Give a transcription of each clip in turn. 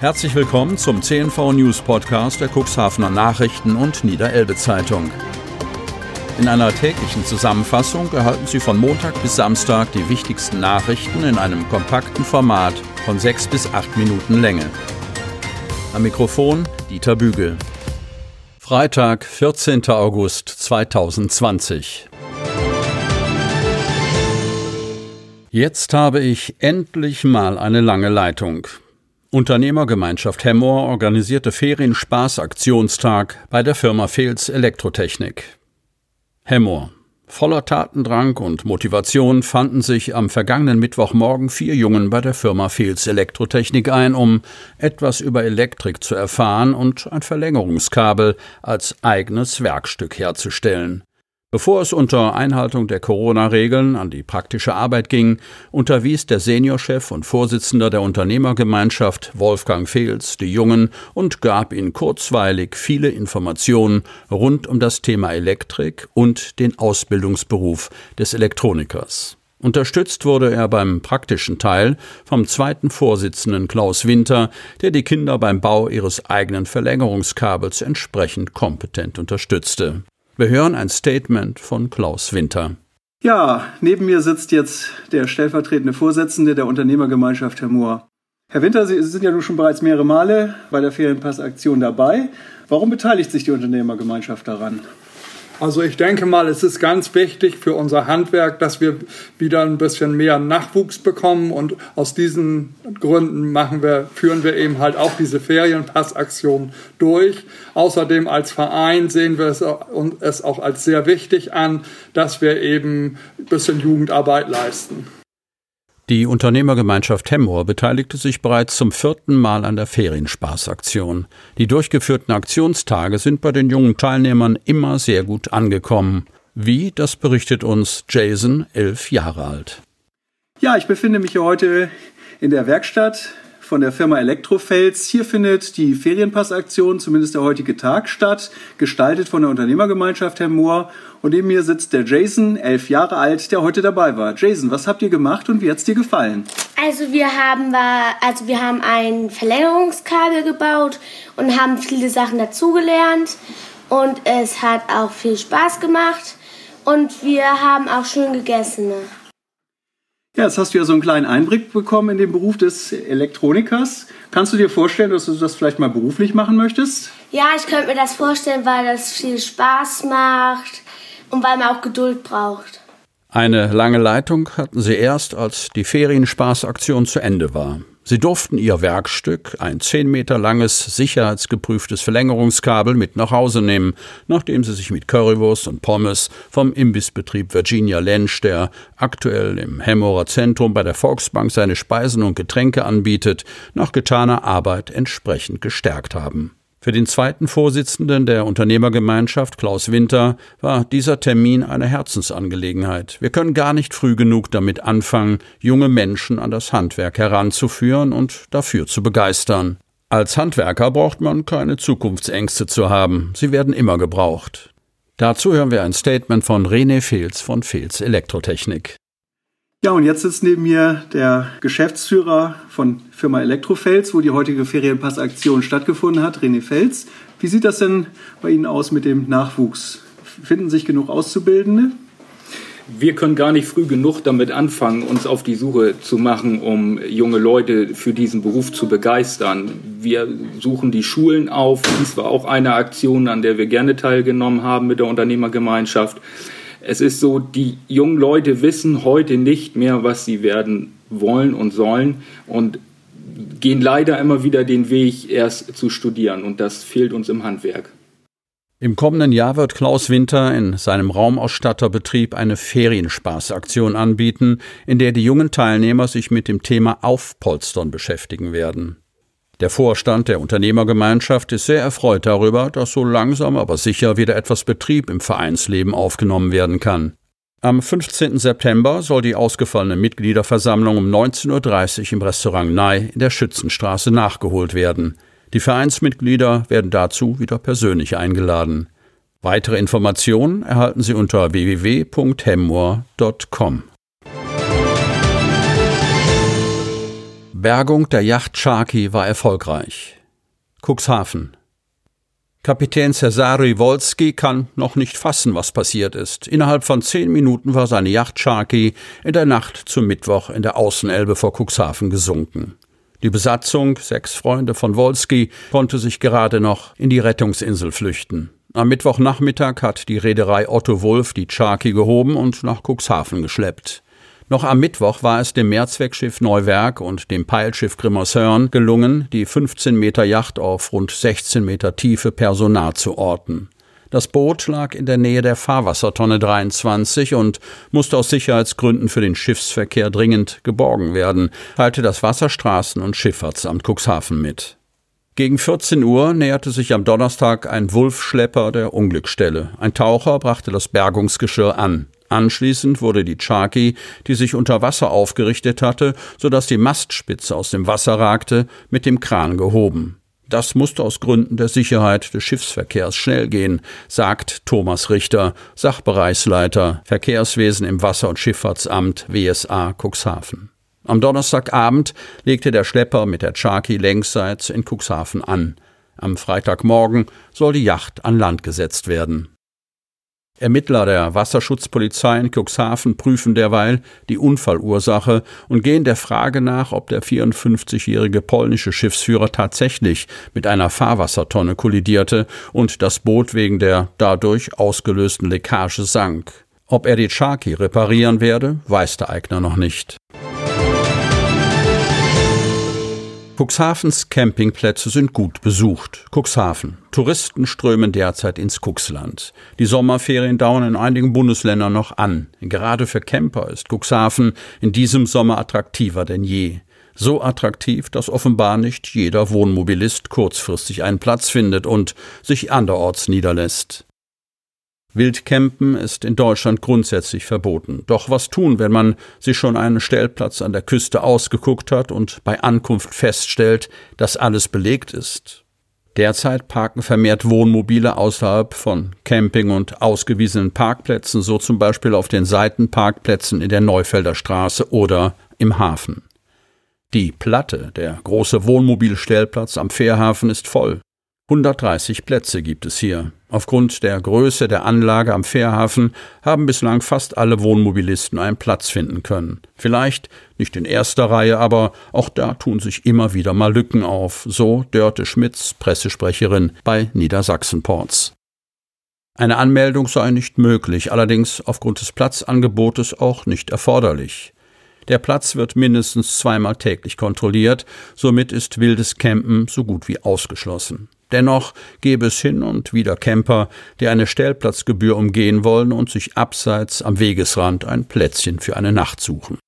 Herzlich willkommen zum CNV News Podcast der Cuxhavener Nachrichten und Niederelbe Zeitung. In einer täglichen Zusammenfassung erhalten Sie von Montag bis Samstag die wichtigsten Nachrichten in einem kompakten Format von sechs bis acht Minuten Länge. Am Mikrofon Dieter Bügel. Freitag, 14. August 2020. Jetzt habe ich endlich mal eine lange Leitung. Unternehmergemeinschaft Hemmoor organisierte Ferienspaß-Aktionstag bei der Firma Fehls Elektrotechnik. Hemmoor. Voller Tatendrang und Motivation fanden sich am vergangenen Mittwochmorgen vier Jungen bei der Firma Fehls Elektrotechnik ein, um etwas über Elektrik zu erfahren und ein Verlängerungskabel als eigenes Werkstück herzustellen. Bevor es unter Einhaltung der Corona-Regeln an die praktische Arbeit ging, unterwies der Seniorchef und Vorsitzender der Unternehmergemeinschaft Wolfgang Fehls die Jungen und gab ihnen kurzweilig viele Informationen rund um das Thema Elektrik und den Ausbildungsberuf des Elektronikers. Unterstützt wurde er beim praktischen Teil vom zweiten Vorsitzenden Klaus Winter, der die Kinder beim Bau ihres eigenen Verlängerungskabels entsprechend kompetent unterstützte. Wir hören ein Statement von Klaus Winter. Ja, neben mir sitzt jetzt der stellvertretende Vorsitzende der Unternehmergemeinschaft Herr Mohr. Herr Winter, Sie sind ja nun schon bereits mehrere Male bei der Ferienpassaktion dabei. Warum beteiligt sich die Unternehmergemeinschaft daran? Also ich denke mal, es ist ganz wichtig für unser Handwerk, dass wir wieder ein bisschen mehr Nachwuchs bekommen und aus diesen Gründen machen wir, führen wir eben halt auch diese Ferienpassaktion durch. Außerdem als Verein sehen wir es, auch als sehr wichtig an, dass wir eben ein bisschen Jugendarbeit leisten. Die Unternehmergemeinschaft Hemmoor beteiligte sich bereits zum vierten Mal an der Ferienspaßaktion. Die durchgeführten Aktionstage sind bei den jungen Teilnehmern immer sehr gut angekommen. Wie, das berichtet uns Jason, elf Jahre alt. Ja, ich befinde mich hier heute in der Werkstatt von der Firma Elektrofels. Hier findet die Ferienpassaktion, zumindest der heutige Tag, statt, gestaltet von der Unternehmergemeinschaft Herr Mohr. Und neben mir sitzt der Jason, elf Jahre alt, der heute dabei war. Jason, was habt ihr gemacht und wie hat's dir gefallen? Also wir haben, also wir haben ein Verlängerungskabel gebaut und haben viele Sachen dazugelernt. Und es hat auch viel Spaß gemacht. Und wir haben auch schön gegessen. Ja, jetzt hast du ja so einen kleinen Einblick bekommen in den Beruf des Elektronikers. Kannst du dir vorstellen, dass du das vielleicht mal beruflich machen möchtest? Ja, ich könnte mir das vorstellen, weil das viel Spaß macht und weil man auch Geduld braucht. Eine lange Leitung hatten sie erst, als die Ferienspaßaktion zu Ende war. Sie durften ihr Werkstück, ein zehn Meter langes, sicherheitsgeprüftes Verlängerungskabel, mit nach Hause nehmen, nachdem sie sich mit Currywurst und Pommes vom Imbissbetrieb Virginia Lensch, der aktuell im Hemmorer Zentrum bei der Volksbank seine Speisen und Getränke anbietet, nach getaner Arbeit entsprechend gestärkt haben. Für den zweiten Vorsitzenden der Unternehmergemeinschaft, Klaus Winter, war dieser Termin eine Herzensangelegenheit. Wir können gar nicht früh genug damit anfangen, junge Menschen an das Handwerk heranzuführen und dafür zu begeistern. Als Handwerker braucht man keine Zukunftsängste zu haben. Sie werden immer gebraucht. Dazu hören wir ein Statement von René Fehls von Fehls Elektrotechnik. Ja, und jetzt sitzt neben mir der Geschäftsführer von Firma Elektrofels, wo die heutige Ferienpassaktion stattgefunden hat, René Fels. Wie sieht das denn bei Ihnen aus mit dem Nachwuchs? Finden sich genug Auszubildende? Wir können gar nicht früh genug damit anfangen, uns auf die Suche zu machen, um junge Leute für diesen Beruf zu begeistern. Wir suchen die Schulen auf. Dies war auch eine Aktion, an der wir gerne teilgenommen haben mit der Unternehmergemeinschaft. Es ist so, die jungen Leute wissen heute nicht mehr, was sie werden wollen und sollen und gehen leider immer wieder den Weg, erst zu studieren. Und das fehlt uns im Handwerk. Im kommenden Jahr wird Klaus Winter in seinem Raumausstatterbetrieb eine Ferienspaßaktion anbieten, in der die jungen Teilnehmer sich mit dem Thema Aufpolstern beschäftigen werden. Der Vorstand der Unternehmergemeinschaft ist sehr erfreut darüber, dass so langsam aber sicher wieder etwas Betrieb im Vereinsleben aufgenommen werden kann. Am 15. September soll die ausgefallene Mitgliederversammlung um 19.30 Uhr im Restaurant Ney in der Schützenstraße nachgeholt werden. Die Vereinsmitglieder werden dazu wieder persönlich eingeladen. Weitere Informationen erhalten Sie unter www.hemmor.com. Bergung der Yacht Sharky war erfolgreich. Cuxhaven. Kapitän Cesare Wolski kann noch nicht fassen, was passiert ist. Innerhalb von zehn Minuten war seine Yacht Sharky in der Nacht zum Mittwoch in der Außenelbe vor Cuxhaven gesunken. Die Besatzung, sechs Freunde von Wolski, konnte sich gerade noch in die Rettungsinsel flüchten. Am Mittwochnachmittag hat die Reederei Otto Wolf die Sharky gehoben und nach Cuxhaven geschleppt. Noch am Mittwoch war es dem Mehrzweckschiff Neuwerk und dem Peilschiff Grimmershörn gelungen, die 15 Meter Yacht auf rund 16 Meter Tiefe per Sonar zu orten. Das Boot lag in der Nähe der Fahrwassertonne 23 und musste aus Sicherheitsgründen für den Schiffsverkehr dringend geborgen werden, teilte das Wasserstraßen- und Schifffahrtsamt Cuxhaven mit. Gegen 14 Uhr näherte sich am Donnerstag ein Wulfschlepper der Unglücksstelle. Ein Taucher brachte das Bergungsgeschirr an. Anschließend wurde die Charky, die sich unter Wasser aufgerichtet hatte, so dass die Mastspitze aus dem Wasser ragte, mit dem Kran gehoben. Das musste aus Gründen der Sicherheit des Schiffsverkehrs schnell gehen, sagt Thomas Richter, Sachbereichsleiter Verkehrswesen im Wasser- und Schifffahrtsamt WSA Cuxhaven. Am Donnerstagabend legte der Schlepper mit der Charky längsseits in Cuxhaven an. Am Freitagmorgen soll die Yacht an Land gesetzt werden. Ermittler der Wasserschutzpolizei in Cuxhaven prüfen derweil die Unfallursache und gehen der Frage nach, ob der 54-jährige polnische Schiffsführer tatsächlich mit einer Fahrwassertonne kollidierte und das Boot wegen der dadurch ausgelösten Leckage sank. Ob er die Charky reparieren werde, weiß der Eigner noch nicht. Cuxhavens Campingplätze sind gut besucht. Cuxhaven. Touristen strömen derzeit ins Cuxland. Die Sommerferien dauern in einigen Bundesländern noch an. Gerade für Camper ist Cuxhaven in diesem Sommer attraktiver denn je. So attraktiv, dass offenbar nicht jeder Wohnmobilist kurzfristig einen Platz findet und sich anderorts niederlässt. Wildcampen ist in Deutschland grundsätzlich verboten. Doch was tun, wenn man sich schon einen Stellplatz an der Küste ausgeguckt hat und bei Ankunft feststellt, dass alles belegt ist? Derzeit parken vermehrt Wohnmobile außerhalb von Camping- und ausgewiesenen Parkplätzen, so zum Beispiel auf den Seitenparkplätzen in der Neufelder Straße oder im Hafen. Die Platte, der große Wohnmobilstellplatz am Fährhafen, ist voll. 130 Plätze gibt es hier. Aufgrund der Größe der Anlage am Fährhafen haben bislang fast alle Wohnmobilisten einen Platz finden können. Vielleicht nicht in erster Reihe, aber auch da tun sich immer wieder mal Lücken auf, so Dörte Schmitz, Pressesprecherin bei Niedersachsenports. Eine Anmeldung sei nicht möglich, allerdings aufgrund des Platzangebotes auch nicht erforderlich. Der Platz wird mindestens zweimal täglich kontrolliert, somit ist wildes Campen so gut wie ausgeschlossen. Dennoch gäbe es hin und wieder Camper, die eine Stellplatzgebühr umgehen wollen und sich abseits am Wegesrand ein Plätzchen für eine Nacht suchen.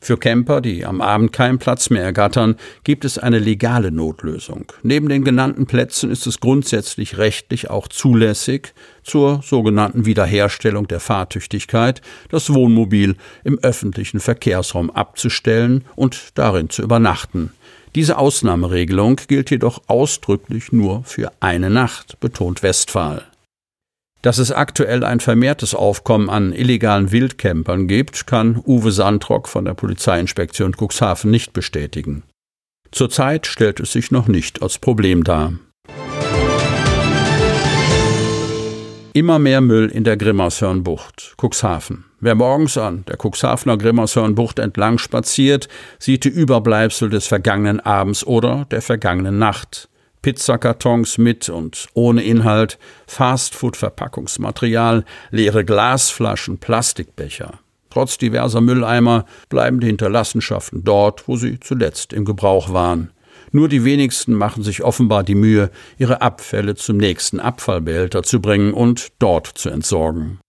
Für Camper, die am Abend keinen Platz mehr ergattern, gibt es eine legale Notlösung. Neben den genannten Plätzen ist es grundsätzlich rechtlich auch zulässig, zur sogenannten Wiederherstellung der Fahrtüchtigkeit das Wohnmobil im öffentlichen Verkehrsraum abzustellen und darin zu übernachten. Diese Ausnahmeregelung gilt jedoch ausdrücklich nur für eine Nacht, betont Westphal. Dass es aktuell ein vermehrtes Aufkommen an illegalen Wildcampern gibt, kann Uwe Sandrock von der Polizeiinspektion Cuxhaven nicht bestätigen. Zurzeit stellt es sich noch nicht als Problem dar. Immer mehr Müll in der Grimmershörnbucht, Cuxhaven. Wer morgens an der Cuxhavener Grimmershörnbucht entlang spaziert, sieht die Überbleibsel des vergangenen Abends oder der vergangenen Nacht. Pizzakartons mit und ohne Inhalt, Fastfood-Verpackungsmaterial, leere Glasflaschen, Plastikbecher. Trotz diverser Mülleimer bleiben die Hinterlassenschaften dort, wo sie zuletzt im Gebrauch waren. Nur die wenigsten machen sich offenbar die Mühe, ihre Abfälle zum nächsten Abfallbehälter zu bringen und dort zu entsorgen.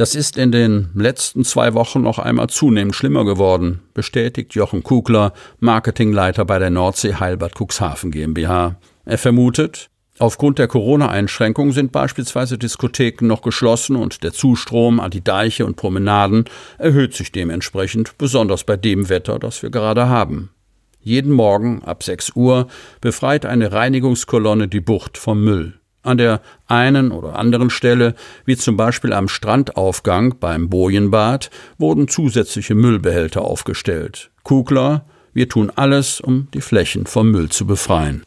Das ist in den letzten zwei Wochen noch einmal zunehmend schlimmer geworden, bestätigt Jochen Kugler, Marketingleiter bei der Nordsee Heilbad Cuxhaven GmbH. Er vermutet, aufgrund der Corona-Einschränkungen sind beispielsweise Diskotheken noch geschlossen und der Zustrom an die Deiche und Promenaden erhöht sich dementsprechend, besonders bei dem Wetter, das wir gerade haben. Jeden Morgen ab 6 Uhr befreit eine Reinigungskolonne die Bucht vom Müll. An der einen oder anderen Stelle, wie zum Beispiel am Strandaufgang beim Bojenbad, wurden zusätzliche Müllbehälter aufgestellt. Kugler, Wir tun alles, um die Flächen vom Müll zu befreien.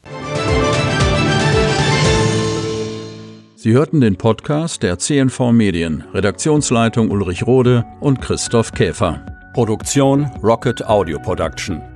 Sie hörten den Podcast der CNV Medien, Redaktionsleitung Ulrich Rode und Christoph Käfer. Produktion Rocket Audio Production.